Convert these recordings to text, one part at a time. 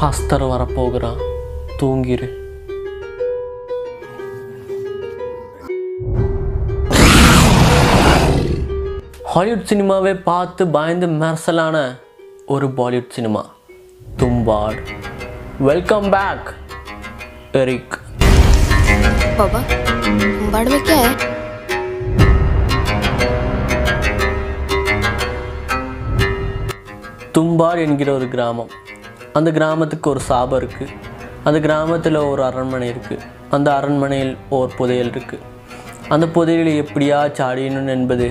ஹஸ்தர் வரப்போகிறான் தூங்கிரு Hollywood சினிமாவை பார்த்து பயந்து மெர்சலான ஒரு Bollywood cinema Tumbbad welcome back Eric बाबा बाड़ में क्या है தும்பாட் என்கிற ஒரு கிராமம் அந்த கிராமத்துக்கு ஒரு சாபம் இருக்குது அந்த கிராமத்தில் ஒரு அரண்மனை இருக்குது அந்த அரண்மனையில் ஒரு புதையல் இருக்குது அந்த புதையலை எப்படியா சாடியணும் என்பது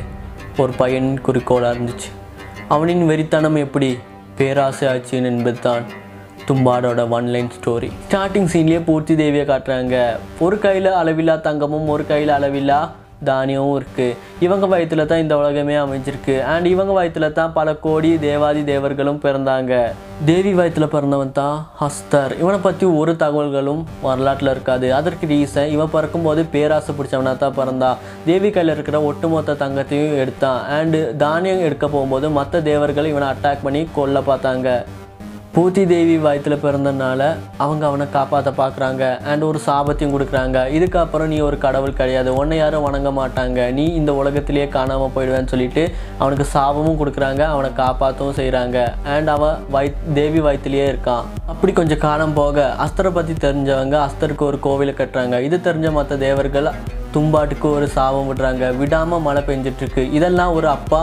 ஒரு பையன் குறிக்கோளாக இருந்துச்சு. அவனின் வெறித்தனம் எப்படி பேராசை ஆச்சுன்னு என்பது தான் தும்பாடோட ஒன் லைன் ஸ்டோரி ஸ்டார்டிங் சீன்லேயே பூர்த்தி தேவியை காட்டுறாங்க. ஒரு கையில் அளவில்லா தங்கமும் ஒரு கையில் அளவில்லா தானியமும் இருக்குது இவங்க வயித்துல தான் இந்த உலகமே அமைஞ்சிருக்கு. அண்ட் இவங்க வயித்துல தான் பல கோடி தேவாதி தேவர்களும் பிறந்தாங்க. தேவி வயத்தில் பிறந்தவன் தான் ஹஸ்தர். இவனை பற்றி ஒரு தகவல்களும் வரலாற்றில் இருக்காது. அதற்கு ரீசன் இவன் பிறக்கும்போது பேராசை பிடிச்சவனாக தான் பிறந்தான் தேவி கையில் இருக்கிற ஒட்டுமொத்த தங்கத்தையும் எடுத்தான். அண்டு தானியம் எடுக்க போகும்போது மற்ற தேவர்கள் இவனை அட்டாக் பண்ணி கொல்ல பார்த்தாங்க. பூத்தி தேவி வயத்தில் பிறந்தனால அவங்க அவனை காப்பாற்ற பார்க்குறாங்க அண்ட் ஒரு சாபத்தையும் கொடுக்குறாங்க. இதுக்கப்புறம் நீ ஒரு கடவுள் கிடையாது. உன்னை யாரும் வணங்க மாட்டாங்க. நீ இந்த உலகத்திலேயே காணாமல் போயிடுவேன்னு சொல்லிட்டு அவனுக்கு சாபமும் கொடுக்குறாங்க அவனை காப்பாற்றவும் செய்கிறாங்க அண்ட் அவன் வய தேவி வயிற்றுலேயே இருக்கான். அப்படி கொஞ்சம் காலம் போக அஸ்தரை பற்றி தெரிஞ்சவங்க அஸ்தருக்கு ஒரு கோவிலை கட்டுறாங்க. இது தெரிஞ்ச மற்ற தேவர்கள் தும்பாட்டுக்கு ஒரு சாபம் விடுறாங்க. விடாமல் மழை பெஞ்சிட்ருக்கு இதெல்லாம் ஒரு அப்பா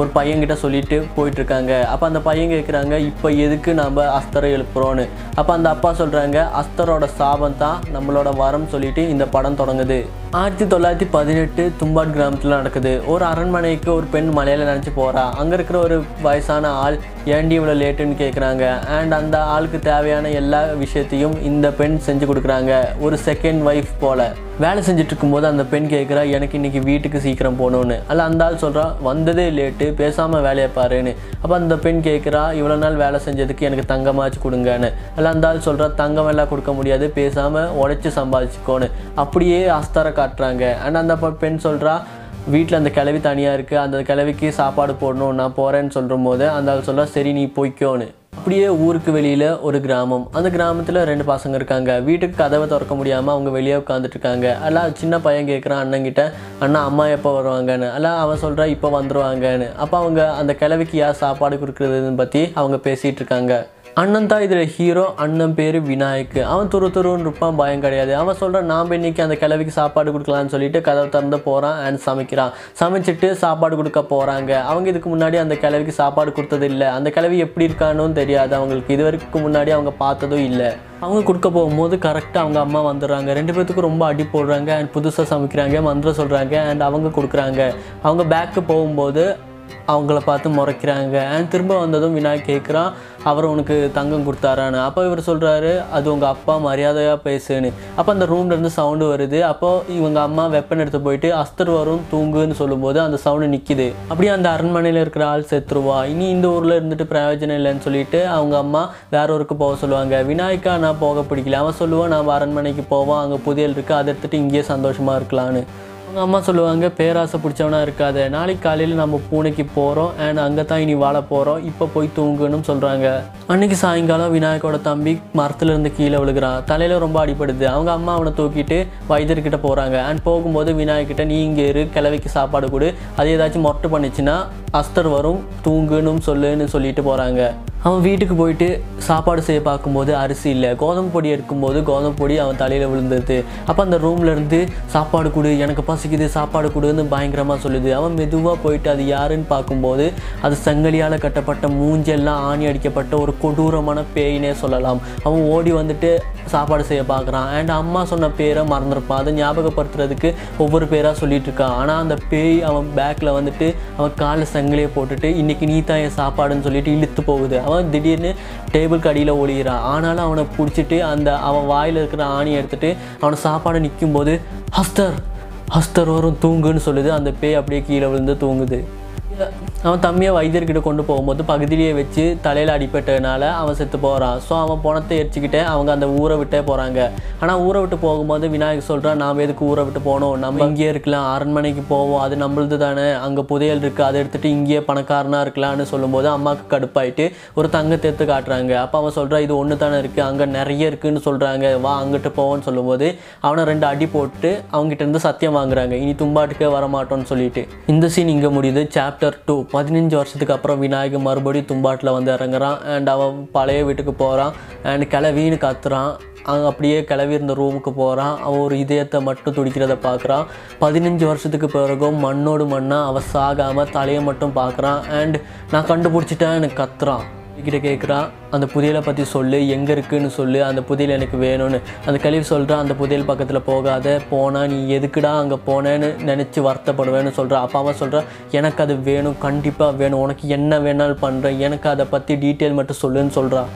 ஒரு பையன்கிட்ட சொல்லிட்டு போயிட்டு இருக்காங்க அப்போ அந்த பையன் கேட்குறாங்க இப்போ எதுக்கு நம்ம அஸ்தரை எழுப்புறோன்னு அப்போ அந்த அப்பா சொல்கிறாங்க அஸ்தரோட சாபம் தான் நம்மளோட வரம் சொல்லிட்டு இந்த படம் தொடங்குது. ஆயிரத்தி தொள்ளாயிரத்தி பதினெட்டு தும்பாட் கிராமத்தில் நடக்குது. ஒரு அரண்மனைக்கு ஒரு பெண் மலையில் நினச்சி போகிறா அங்கே இருக்கிற ஒரு வயசான ஆள் ஏண்டி இவ்வளோ லேட்டுன்னு கேட்குறாங்க அண்ட் அந்த ஆளுக்கு தேவையான எல்லா விஷயத்தையும் இந்த பெண் செஞ்சு கொடுக்குறாங்க. ஒரு செகண்ட் ஒய்ஃப் போல். வேலை செஞ்சுட்டு இருக்கும்போது அந்த பெண் கேட்குறா எனக்கு இன்றைக்கி வீட்டுக்கு சீக்கிரம் போகணுன்னு அல்ல அந்த ஆள் சொல்கிறா வந்ததே லேட்டு பேசாமல் வேலையை பாருன்னு. அப்போ அந்த பெண் கேட்குறா இவ்வளோ நாள் வேலை செஞ்சதுக்கு எனக்கு தங்கமாச்சு கொடுங்கன்னு. அல்ல அந்த ஆள் சொல்கிறா தங்கம் எல்லாம் கொடுக்க முடியாது பேசாமல் உழைச்சி சம்பாதிச்சுக்கோன்னு. அப்படியே அஸ்தரை காட்டுறாங்க. அண்ட் அந்த பெண் சொல்கிறா வீட்டில் அந்த கிளவி தனியாக இருக்குது அந்த கிளவிக்கு சாப்பாடு போடணும் நான் போகிறேன்னு சொல்கிற போது அந்த ஆள் சொல்ல சரி நீ போய்க்கோன்னு. அப்படியே ஊருக்கு வெளியில் ஒரு கிராமம். அந்த கிராமத்தில் ரெண்டு பசங்க இருக்காங்க. வீட்டுக்கு கதவை திறக்க முடியாமல் அவங்க வெளியே உட்காந்துட்டு இருக்காங்க. எல்லாம் சின்ன பையன் கேட்குறான் அண்ணங்கிட்ட அண்ணா அம்மா எப்போ வருவாங்கன்னு? எல்லாம் அவன் சொல்கிறா இப்போ வந்துடுவாங்கன்னு அப்போ அவங்க அந்த கிழவிக்கு யார் சாப்பாடு கொடுக்குறதுன்னு பற்றி அவங்க பேசிகிட்டு இருக்காங்க. அண்ணன் தான் இதில் ஹீரோ அண்ணன் பேர் விநாயக். அவன் துரு துருன்னு இருப்பான் பயம் கிடையாது. அவன் சொல்கிறான் நாம் இன்றைக்கி அந்த கிழவிக்கு சாப்பாடு கொடுக்கலான்னு சொல்லிட்டு கதவை திறந்து போகிறான் அண்ட் சமைக்கிறான். சமைச்சிட்டு சாப்பாடு கொடுக்க போகிறாங்க அவங்க இதுக்கு முன்னாடி அந்த கிழவிக்கு சாப்பாடு கொடுத்தது இல்லை. அந்த கிழவி எப்படி இருக்கானும் தெரியாது அவங்களுக்கு. இது வரைக்கும் முன்னாடி அவங்க பார்த்ததும் இல்லை. அவங்க கொடுக்க போகும்போது கரெக்டாக அவங்க அம்மா வந்துடுறாங்க. ரெண்டு பேர்த்துக்கும் ரொம்ப அடி போடுறாங்க அண்ட் புதுசாக சமைக்கிறாங்க மந்திரம் சொல்கிறாங்க அண்ட் அவங்க கொடுக்குறாங்க. அவங்க பேக்கு போகும்போது அவங்கள பார்த்து முறைக்கிறாங்க. திரும்ப வந்ததும் விநாயகர் கேட்குறான் அவர் உனக்கு தங்கம் கொடுத்தாரான்னு. அப்போ இவர் சொல்கிறாரு அது உங்கள் அப்பா மரியாதையாக பேசுன்னு. அப்போ அந்த ரூம்லேருந்து சவுண்டு வருது. அப்போ இவங்க அம்மா வெப்பன் எடுத்து போயிட்டு அஸ்தர் வரும் தூங்குன்னு சொல்லும்போது அந்த சவுண்டு நிற்கிது அப்படியே அந்த அரண்மனையில் இருக்கிற ஆள் செத்துருவா. இனி இந்த ஊரில் இருந்துட்டு பிரயோஜனம் இல்லைன்னு சொல்லிட்டு அவங்க அம்மா வேற ஊருக்கு போக சொல்லுவாங்க. விநாயக்கா நான் போக பிடிக்கல. அவன் சொல்லுவான் நான் அரண்மனைக்கு போவோம். அங்கே புதையல் இருக்குது அதை எடுத்துகிட்டு இங்கேயே சந்தோஷமாக இருக்கலான்னு அவங்க அம்மா சொல்லுவாங்க பேராசை பிடிச்சவனா இருக்காது. நாளைக்கு காலையில் நம்ம பூனைக்கு போகிறோம் அண்ட் அங்கே தான் இனி வாழ போகிறோம் இப்போ போய் தூங்குன்னு சொல்கிறாங்க அன்னைக்கு சாயங்காலம் விநாயகோட தம்பி மரத்துலேருந்து கீழே விழுகிறான். தலையில் ரொம்ப அடிபடுது. அவங்க அம்மா அவனை தூக்கிட்டு வைத்தியர்கிட்ட போகிறாங்க அண்ட் போகும்போது விநாயகிட்ட நீ இங்கே இரு கிழவிக்கு சாப்பாடு கொடு. அது ஏதாச்சும் மொட்டை பண்ணிச்சுன்னா அஸ்தர் வரும். தூங்குன்னு சொல்லுன்னு சொல்லிட்டு போகிறாங்க அவன் வீட்டுக்கு போயிட்டு சாப்பாடு செய்ய பார்க்கும்போது அரிசி இல்லை. கோதுமை பொடி எடுக்கும்போது கோதுமை பொடி அவன் தலையில் விழுந்துருது அப்போ அந்த ரூம்லேருந்து சாப்பாடு கொடு எனக்கு பசிக்குது சாப்பாடு கொடுன்னு பயங்கரமாக சொல்லுது. அவன் மெதுவாக போயிட்டு அது யாருன்னு பார்க்கும்போது அது சங்கலியால் கட்டப்பட்ட மூஞ்செல்லாம் ஆணி அடிக்கப்பட்ட ஒரு கொடூரமான பேயினே சொல்லலாம். அவன் ஓடி வந்துட்டு சாப்பாடு செய்ய பார்க்குறான். அண்ட் அம்மா சொன்ன பேரை மறந்துருப்பான். அதை ஞாபகப்படுத்துறதுக்கு ஒவ்வொரு பேராக சொல்லிட்டு இருக்கான். ஆனால் அந்த பேய் அவன் பேக்கில் வந்துட்டு அவன் காலில் சங்கிலியை போட்டுட்டு இன்றைக்கி நீ தான் என் சாப்பாடுன்னு சொல்லிட்டு இழுத்து போகுது. அவன் திடீர்னு டேபிளுக்கு அடியில் ஒழிகிறான் ஆனாலும் அவனை பிடிச்சிட்டு அந்த அவன் வாயில் இருக்கிற ஆணியை எடுத்துட்டு அவனை சாப்பாடு நிற்கும்போது ஹஸ்தர் ஹஸ்தர் வரும் தூங்குன்னு சொல்லுது. அந்த பேய் அப்படியே கீழே விழுந்து தூங்குது. அவன் தம்பியை வைத்தியர்கிட்ட கொண்டு போகும்போது பகுதியிலேயே வச்சு தலையில் அடிபட்டதுனால அவன் செத்து போகிறான் ஸோ அவன் பணத்தை எரிச்சுக்கிட்டே அவங்க அந்த ஊரை விட்டே போகிறாங்க ஆனால் ஊரை விட்டு போகும்போது விநாயகர் சொல்கிறான் நாம் எதுக்கு ஊரை விட்டு போகணும் நம்ம இங்கேயே இருக்கலாம். அரண்மனைக்கு போவோம். அது நம்மளது தானே. அங்கே புதையல் இருக்குது அதை எடுத்துகிட்டு இங்கேயே பணக்காரனாக இருக்கலாம்னு சொல்லும்போது அம்மாவுக்கு கடுப்பாயிட்டு ஒரு தங்கத்தை எடுத்து காட்டுறாங்க. அப்போ அவன் சொல்கிறான் இது ஒன்று தானே இருக்குது அங்கே நிறைய இருக்குன்னு சொல்கிறாங்க வா அங்கிட்டு போவோன்னு சொல்லும்போது அவனை ரெண்டு அடி போட்டு அவங்ககிட்ட இருந்து சத்தியம் வாங்குறாங்க. இனி தும்பாட்டுக்கே வரமாட்டோம்னு சொல்லிட்டு. இந்த சீன் இங்கே முடியுது. சாப்டர் டூ பதினஞ்சு வருஷத்துக்கு அப்புறம் விநாயகர் மறுபடியும் தும்பாட்டில் வந்து இறங்குறான். அண்ட் அவன் பழைய வீட்டுக்கு போகிறான் அண்ட் கிளவின்னு கத்துறான். அங்கே அப்படியே கிளவி இருந்த ரூமுக்கு போகிறான் அவன் ஒரு இதயத்தை மட்டும் துடிக்கிறத பார்க்குறான். பதினஞ்சு வருஷத்துக்கு பிறகும் மண்ணோடு மண்ணாக அவன் சாகாமல் தலையை மட்டும் பார்க்குறான். அண்ட் நான் கண்டுபிடிச்சிட்டேன் எனக்கு கத்துறான். கிட்ட கேட்குறான் அந்த புதையலை பற்றி சொல்லு எங்கே இருக்குன்னு சொல்லு. அந்த புதையல் எனக்கு வேணும்னு. அந்த கழிவு சொல்கிறான் அந்த புதையல் பக்கத்தில் போகாத. போனால் நீ எதுக்குடா அங்கே போனேன்னு நினச்சி வருத்தப்படுவேன்னு சொல்கிறான் அப்பா அம்மா சொல்கிறான் எனக்கு அது வேணும் கண்டிப்பாக வேணும். உனக்கு என்ன வேணாலும் பண்ணுறேன் எனக்கு அதை பற்றி டீட்டெயில் மட்டும் சொல்லுன்னு சொல்கிறான்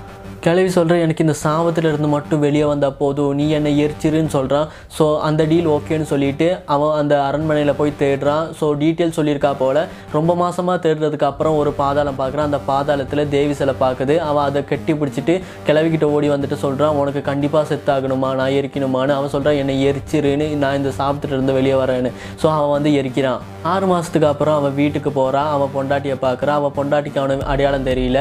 கிளவி சொல்கிறேன் எனக்கு இந்த சாபத்தில் இருந்து மட்டும் வெளியே வந்தால் போதும். நீ என்னை எரிச்சிருன்னு சொல்கிறான் ஸோ அந்த டீல் ஓகேன்னு சொல்லிட்டு அவன் அந்த அரண்மனையில் போய் தேடுறான் ஸோ டீட்டெயில் சொல்லியிருக்கா போல் ரொம்ப மாசமாக தேடுறதுக்கு அப்புறம் ஒரு பாதாளம் பார்க்குறான் அந்த பாதாளத்தில் தேவி சிலை பார்க்குது அவன் அதை கட்டி பிடிச்சிட்டு கிளவிக்கிட்ட ஓடி வந்துட்டு சொல்கிறான் உனக்கு கண்டிப்பாக செத்தாகணுமா நான் எரிக்கணுமான்னு. அவன் சொல்கிறான் என்னை எரிச்சிருன்னு. நான் இந்த சாபத்திலிருந்து வெளியே வரேன்னு. ஸோ அவன் வந்து எரிக்கிறான் ஆறு மாதத்துக்கு அப்புறம் அவன் வீட்டுக்கு போகிறான் அவன் பொண்டாட்டியை பார்க்குறான் அவன் பொண்டாட்டிக்கு அவனை அடையாளம் தெரியல.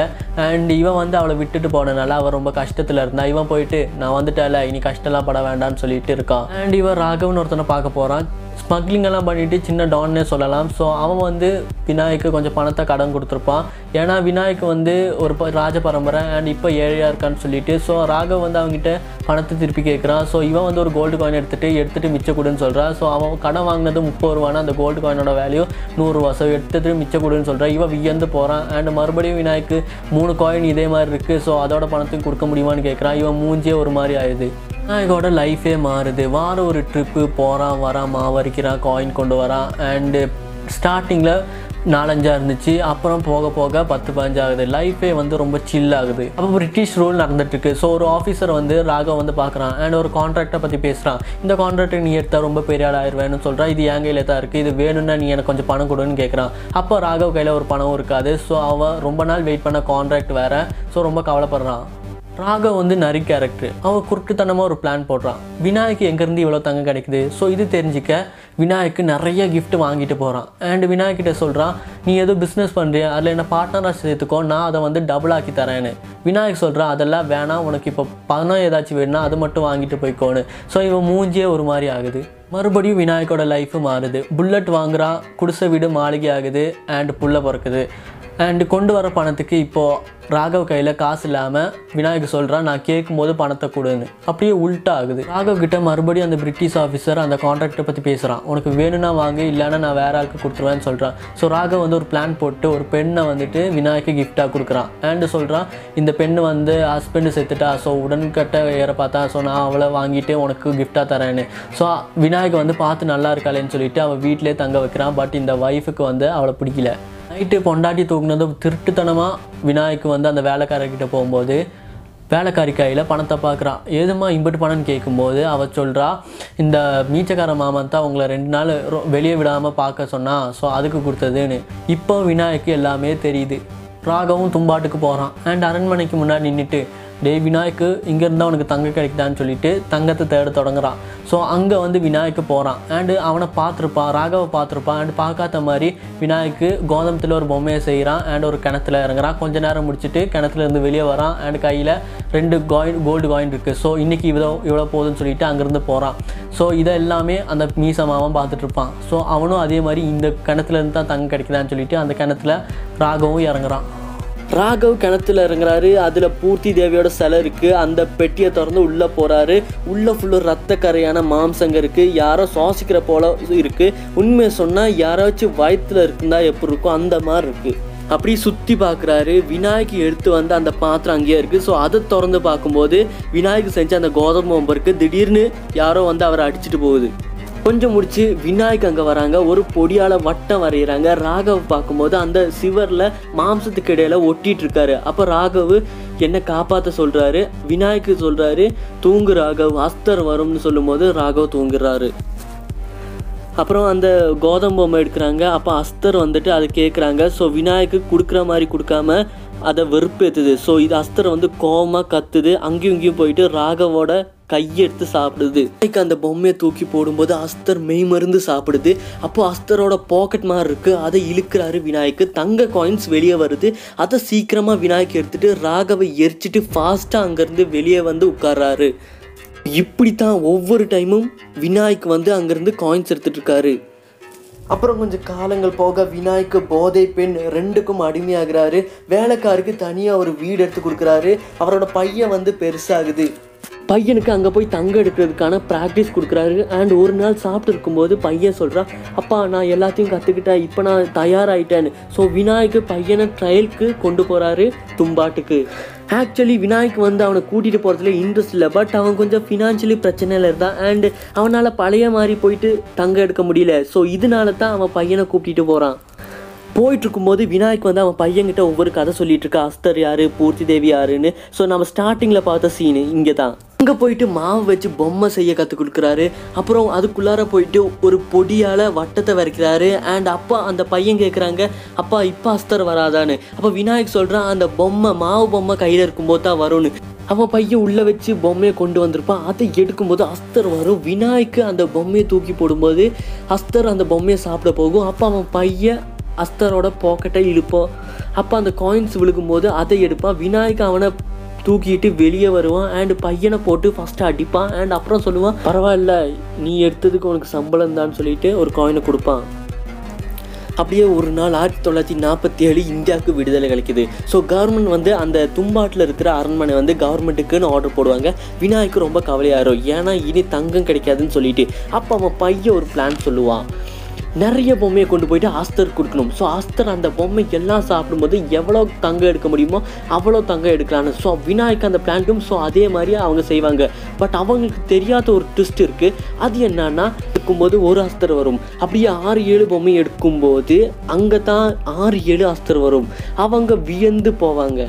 அண்ட் இவன் வந்து அவளை விட்டுட்டு போனனால அவன் ரொம்ப கஷ்டத்தில் இருந்தா இவன் போயிட்டு நான் வந்துட்டால இனி கஷ்டம்லாம் பட வேண்டாம்னு சொல்லிட்டு இருக்கான். அண்ட் இவன் ராகவன் ஒருத்தனை பார்க்க போகிறான் ஸ்மக்லிங்கெல்லாம் எல்லாம் சின்ன டான்னே சொல்லலாம். ஸோ அவன் வந்து விநாயக்கு கொஞ்சம் பணத்தை கடன் கொடுத்துருப்பான். ஏன்னா விநாயக் வந்து ஒரு ப- ராஜ பரம்பரை அண்ட் இப்போ ஏழையாக இருக்கான்னு சொல்லிட்டு ஸோ ராகவ் வந்து அவங்ககிட்ட பணத்தை திருப்பி கேட்குறான். ஸோ இவன் வந்து ஒரு கோல்டு காயின் எடுத்துகிட்டு எடுத்துட்டு மிச்ச கொடுன்னு சொல்கிறான் ஸோ அவன் கடன் வாங்கினது முப்பது ரூபானா அந்த கோல்டு காயினோட வேல்யூ நூறுரூவா ஸோ எடுத்துட்டு மிச்ச கொடுன்னு சொல்கிறான் இவன் வியந்து போகிறான் அண்ட் மறுபடியும் விநாயக்கு மூணு காயின் இதே மாதிரி இருக்குது ஸோ அதோட பணத்தையும் கொடுக்க முடியுமான்னு கேட்குறான். இவன் மூஞ்சியே ஒரு மாதிரி ஆயிடுது. விநாயகோட லைஃபே மாறுது. வாரம் ஒரு ட்ரிப்பு போகிறான் வரான் மாவரிக்கிறான் காயின் கொண்டு வரான் அண்டு ஸ்டார்டிங்கில் நாலஞ்சாக இருந்துச்சு. அப்புறம் போக போக பத்து பதினஞ்சு ஆகுது. லைஃபே வந்து ரொம்ப சில் ஆகுது. அப்போ பிரிட்டிஷ் ரூல் நடந்துட்டுருக்கு. ஸோ ஒரு ஆஃபீஸர் வந்து ராகவ் வந்து பார்க்குறான். அண்ட் ஒரு கான்ட்ராக்டை பற்றி பேசுகிறான் இந்த கான்ட்ராக்டை நீ எடுத்தால் ரொம்ப பெரிய ஆள் ஆயிடுவேன்னு சொல்கிறான் இது என் கையில் தான் இருக்குது இது வேணும்னா நீ எனக்கு கொஞ்சம் பணம் கொடுன்னு கேட்குறான் அப்போ ராகவ் கையில் ஒரு பணம் இருக்காது. ஸோ அவன் ரொம்ப நாள் வெயிட் பண்ண கான்ட்ராக்ட் வேறு. ஸோ ரொம்ப கவலைப்படுறான். ராகவ் வந்து நரி கேரக்டர் அவன் குருட்டுத்தனமாக ஒரு பிளான் போடுறான். விநாயக்கு எங்கேருந்து இவ்வளோ தங்கம் கிடைக்குது? ஸோ இது தெரிஞ்சுக்க விநாயக்கு நிறைய கிஃப்ட் வாங்கிட்டு போகிறான் அண்ட் விநாயக்கிட்ட சொல்கிறான் நீ ஏதோ பிஸ்னஸ் பண்ணுறியா அதில் என்ன பார்ட்னராக சேர்த்துக்கோ நான் அதை வந்து டபுள் ஆக்கி தரேன்னு. விநாயக் சொல்கிறான் அதெல்லாம் வேணாம். உனக்கு இப்போ பணம் ஏதாச்சும் வேணும்னா அது மட்டும் வாங்கிட்டு போய்க்கோன்னு. ஸோ இவன் மூஞ்சியே ஒரு மாதிரி ஆகுது. மறுபடியும் விநாயக்கோட லைஃபு மாறுது. புல்லட் வாங்குறான் குடிசை வீடு மாளிகை ஆகுது அண்ட் புள்ள பிறக்குது. அண்டு கொண்டு வர பணத்துக்கு இப்போது ராகவ் கையில் காசு இல்லாமல் விநாயகர் சொல்கிறான் நான் கேட்கும்போது பணத்தை கொடுன்னு. அப்படியே உல்ட்டா ஆகுது. ராகவ் கிட்ட மறுபடியும் அந்த பிரிட்டிஷ் ஆஃபீஸர் அந்த கான்ட்ராக்டை பற்றி பேசுகிறான் உனக்கு வேணும்னா வாங்க இல்லைன்னா நான் வேற ஆளுக்கு கொடுத்துருவேன்னு சொல்கிறான் ஸோ ராகவ் வந்து ஒரு பிளான் போட்டு ஒரு பெண்ணை வந்துட்டு விநாயக்கு கிஃப்டாக கொடுக்குறான். அண்டு சொல்கிறான் இந்த பெண்ணு வந்து ஹஸ்பண்டு செத்துட்டா ஸோ உடன்கட்ட ஏற பார்த்தா ஸோ நான் அவளை வாங்கிட்டு உனக்கு கிஃப்டாக தரேன்னு. ஸோ விநாயகர் வந்து பார்த்து நல்லா இருக்காளேன்னு சொல்லிட்டு அவள் வீட்டிலே தங்க வைக்கிறான். பட் இந்த ஒய்ஃபுக்கு வந்து அவளை பிடிக்கல. நைட்டு பொண்டாட்டி தூக்குனதும் திருட்டுத்தனமாக விநாயக்கு வந்து அந்த வேலைக்காரர்கிட்ட போகும்போது வேலைக்காரி கையில் பணத்தை பார்க்குறான் ஏதுமா இம்புட்டு பணம்னு கேட்கும்போது அவள் சொல்கிறா இந்த மீச்சக்கார மாமன் தான் உங்களை ரெண்டு நாள் ரொ- வெளியே விடாமல் பார்க்க சொன்னான் ஸோ அதுக்கு கொடுத்ததுன்னு. இப்போ விநாயக்கு எல்லாமே தெரியுது. ராகவும் தும்பாட்டுக்கு போகிறான் அண்ட் அரண்மனைக்கு முன்னாடி நின்றுட்டு டேய் விநாயக்கு இங்கேருந்து அவனுக்கு தங்கம் கிடைக்குதான்னு சொல்லிட்டு தங்கத்தை தேட தொடங்குறான். ஸோ அங்கே வந்து விநாயக்கு போகிறான் அண்டு அவனை பார்த்துருப்பான் ராகவை பார்த்துருப்பான் அண்ட் பார்க்காத மாதிரி விநாயக்கு கோதமத்தில் ஒரு பொம்மையை செய்கிறான் அண்ட் ஒரு கிணத்துல இறங்குறான். கொஞ்ச நேரம் முடிச்சுட்டு கிணத்துலேருந்து வெளியே வரான். அண்ட் கையில் ரெண்டு காயின் கோல்டு காயின் இருக்குது ஸோ இன்றைக்கி இவ்வளோ இவ்வளோ போகுதுன்னு சொல்லிட்டு அங்கேருந்து போகிறான் ஸோ இதை எல்லாமே அந்த மீசமாவன் பார்த்துட்ருப்பான் ஸோ அவனும் அதே மாதிரி இந்த கிணத்துலேருந்து தான் தங்கம் கிடைக்குதான்னு சொல்லிட்டு அந்த கிணத்துல ராகவும் இறங்குறான். ராகவ் கிணத்துல இறங்குறாரு. அதில் பூர்த்தி தேவியோட சிலை இருக்குது அந்த பெட்டியை திறந்து உள்ளே போகிறாரு உள்ளே ஃபுல்லு ரத்த கரையான மாம்சங்க இருக்குது யாரோ சுவாசிக்கிற போல இருக்குது உண்மையை சொன்னால் யாராச்சும் வயிற்றுல இருக்குந்தா எப்படி இருக்கும் அந்த மாதிரி இருக்குது அப்படி சுற்றி பார்க்குறாரு விநாயகி எடுத்து வந்து அந்த பாத்திரம் அங்கேயே இருக்குது ஸோ அதை திறந்து பார்க்கும்போது விநாயகர் செஞ்ச அந்த கோதம்பு இருக்குது திடீர்னு யாரோ வந்து அவரை அடிச்சுட்டு போகுது. கொஞ்சம் முடிச்சு விநாயக் அங்கே வராங்க. ஒரு பொடியால் வட்டம் வரைகிறாங்க ராகவ் பார்க்கும்போது அந்த சிவரில் மாம்சத்துக்கு இடையில ஒட்டிட்டு இருக்காரு. அப்போ ராகவ் என்ன காப்பாற்ற சொல்கிறாரு விநாயக்கு சொல்கிறாரு தூங்கு ராகவ் அஸ்தர் வரும்னு சொல்லும்போது ராகவ் தூங்குறாரு. அப்புறம் அந்த கோதம் பொம்மை எடுக்கிறாங்க. அப்போ அஸ்தர் வந்துட்டு அதை கேட்குறாங்க ஸோ விநாயக்கு கொடுக்குற மாதிரி கொடுக்காம அதை வெறுப்பேற்றுது ஸோ இது அஸ்தர் வந்து கோவமாக கத்துது. அங்கேயும் இங்கேயும் போயிட்டு ராகவோட கையெடுத்து சாப்பிடுது. நாய்க்கு அந்த பொம்மையை தூக்கி போடும்போது அஸ்தர் மெய் மருந்து சாப்பிடுது. அப்போ அஸ்தரோட பாக்கெட் மாதிரி இருக்கு. அதை இழுக்கிறாரு விநாயக்கு தங்க காயின்ஸ் வெளியே வருது. அதை சீக்கிரமா விநாயக் எடுத்துட்டு ராகவை எரிச்சிட்டு ஃபாஸ்ட்டாக அங்கேருந்து வெளியே வந்து உட்கார்றாரு. இப்படி தான் ஒவ்வொரு டைமும் விநாயக் வந்து அங்கேருந்து காயின்ஸ் எடுத்துட்டு இருக்காரு. அப்புறம் கொஞ்சம் காலங்கள் போக விநாயக்கு போதை பெண் ரெண்டுக்கும் அடிமையாகிறாரு. வேலைக்காருக்கு தனியாக ஒரு வீடு எடுத்து கொடுக்குறாரு. அவரோட பையன் வந்து பெருசாகுது. பையனுக்கு அங்கே போய் தங்க எடுக்கிறதுக்கான ப்ராக்டிஸ் கொடுக்குறாரு. அண்ட் ஒரு நாள் சாப்பிட்டு இருக்கும்போது பையன் சொல்கிறான் அப்பா நான் எல்லாத்தையும் கற்றுக்கிட்டேன் இப்போ நான் தயாராகிட்டேன்னு ஸோ விநாயக்கு பையனை ட்ரையலுக்கு கொண்டு போகிறாரு தும்பாட்டுக்கு. ஆக்சுவலி விநாயக் வந்து அவனை கூட்டிகிட்டு போகிறதுல இன்ட்ரெஸ்ட் இல்லை. பட் அவன் கொஞ்சம் ஃபினான்ஷியலி பிரச்சனையில் இருந்தான். அண்ட் அவனால் பழைய மாதிரி போயிட்டு தங்க எடுக்க முடியல. ஸோ இதனால தான் அவன் பையனை கூப்பிட்டு போகிறான் போயிட்டு இருக்கும்போது விநாயக் வந்து அவன் பையன்கிட்ட ஒவ்வொரு கதை சொல்லிட்டு இருக்கா அஸ்தர் யாரு பூர்த்தி தேவி யாருன்னு. ஸோ நம்ம ஸ்டார்டிங்கில் பார்த்த சீனு இங்கே தான் அங்கே போயிட்டு மாவு வச்சு பொம்மை செய்ய கற்றுக் கொடுக்குறாரு. அப்புறம் அதுக்குள்ளார போயிட்டு ஒரு பொடியால் வட்டத்தை வரைக்கிறாரு. அண்ட் அப்பா அந்த பையன் கேட்குறாங்க அப்பா இப்போ அஸ்தர் வராதான்னு. அப்போ விநாயக் சொல்கிறான் அந்த பொம்மை மாவு பொம்மை கையில் இருக்கும்போது தான் வரும்னு. அவன் பையன் உள்ளே வச்சு பொம்மையை கொண்டு வந்திருப்பான். அதை எடுக்கும்போது அஸ்தர் வரும். விநாயக்கு அந்த பொம்மையை தூக்கி போடும்போது அஸ்தர் அந்த பொம்மையை சாப்பிட போகும். அப்போ அவன் பையன் அஸ்தரோட பாக்கெட்டை இழுப்போம். அப்போ அந்த காயின்ஸ் விழுகும்போது அதை எடுப்பான். விநாயக் அவனை தூக்கிட்டு வெளியே வருவான். அண்ட் பையனை போட்டு ஃபஸ்ட்டு அடிப்பான். அண்ட் அப்புறம் சொல்லுவான் பரவாயில்ல நீ எடுத்ததுக்கு உனக்கு சம்பளம் தான் சொல்லிட்டு ஒரு காயினை கொடுப்பான். அப்படியே ஒரு நாள் ஆயிரத்தி தொள்ளாயிரத்தி நாற்பத்தி ஏழு இந்தியாவுக்கு விடுதலை கிடைக்குது. ஸோ கவர்மெண்ட் வந்து அந்த தும்பாட்டில் இருக்கிற அரண்மனை வந்து கவர்மெண்ட்டுக்குன்னு ஆர்டர் போடுவாங்க. விநாயக்கு ரொம்ப கவலையாயிரும். ஏன்னா இனி தங்கம் கிடைக்காதுன்னு சொல்லிட்டு. அப்போ அவன் பையன் ஒரு பிளான் சொல்லுவான். நிறைய பொம்மையை கொண்டு போயிட்டு ஆஸ்தர் கொடுக்கணும். ஸோ ஆஸ்தர் அந்த பொம்மை எல்லாம் சாப்பிடும்போது எவ்வளோ தங்கம் எடுக்க முடியுமோ அவ்வளோ தங்கம் எடுக்கலான்னு ஸோ விநாயக் அந்த பிளான்ட்டும் ஸோ அதே மாதிரி அவங்க செய்வாங்க. பட் அவங்களுக்கு தெரியாத ஒரு ட்விஸ்ட் இருக்குது அது என்னன்னா இருக்கும்போது ஒரு அஸ்தர் வரும். அப்படியே ஆறு ஏழு பொம்மை எடுக்கும்போது அங்கே தான் ஆறு ஏழு அஸ்தர் வரும். அவங்க வியந்து போவாங்க.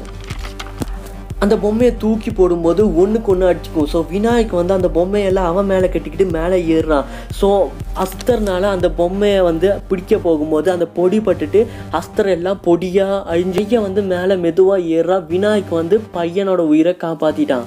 அந்த பொம்மையை தூக்கி போடும்போது ஒன்றுக்கு ஒன்று அடிச்சுக்கும். ஸோ விநாயக் வந்து அந்த பொம்மையெல்லாம் அவன் மேலே கட்டிக்கிட்டு மேலே ஏறுறான். ஸோ அஸ்தர்னால அந்த பொம்மையை வந்து பிடிக்க போகும்போது அந்த பொடி பட்டுட்டு அஸ்தர் எல்லாம் பொடியாக அழிஞ்சைய வந்து மேலே மெதுவாக ஏறுறா. விநாயக் வந்து பையனோட உயிரை காப்பாற்றிட்டான்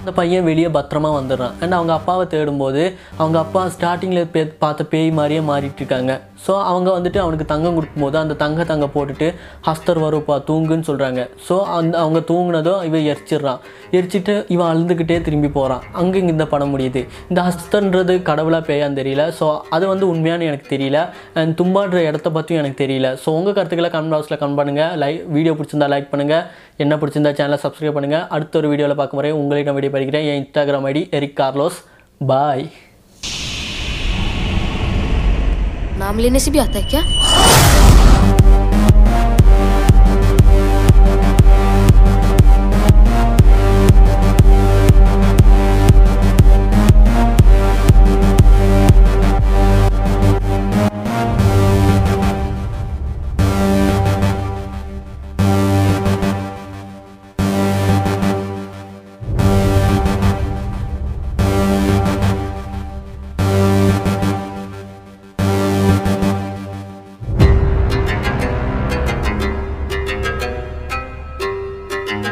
அந்த பையன் வெளியே பத்திரமா வந்துடுறான். அண்ட் அவங்க அப்பாவை தேடும்போது அவங்க அப்பா ஸ்டார்டிங்கில் பே பார்த்த பேய் மாதிரியே மாறிட்டு இருக்காங்க. ஸோ அவங்க வந்துட்டு அவனுக்கு தங்கம் கொடுக்கும்போது அந்த தங்க தங்க போட்டுட்டு ஹஸ்தர் வருப்பா தூங்குன்னு சொல்கிறாங்க ஸோ அந்த அவங்க தூங்குனதும் இவன் எரிச்சிடுறான் எரிச்சிட்டு இவன் அழுதுகிட்டே திரும்பி போகிறான் அங்கே இங்கே இந்த படம் முடியுது. இந்த ஹஸ்தன்றது கடவுளாக பேயான்னு தெரியல. ஸோ அது வந்து உண்மையானு எனக்கு தெரியல. அண்ட் தும்பாடுற இடத்த பற்றியும் எனக்கு தெரியல. ஸோ உங்கள் கருத்துக்களை கமெண்ட் பாக்ஸில் கமெண்ட் பண்ணுங்கள் லைக் வீடியோ பிடிச்சிருந்தா லைக் பண்ணுங்கள் என்ன பிடிச்சிருந்தா சேனலை சப்ஸ்கிரைப் பண்ணுங்கள் அடுத்த ஒரு வீடியோவில் பார்க்க வரையும் உங்களிடம் வீடியோ படிக்கிறேன் என் Instagram ID Eric Carlos bye नाम लेने से भी आता है क्या?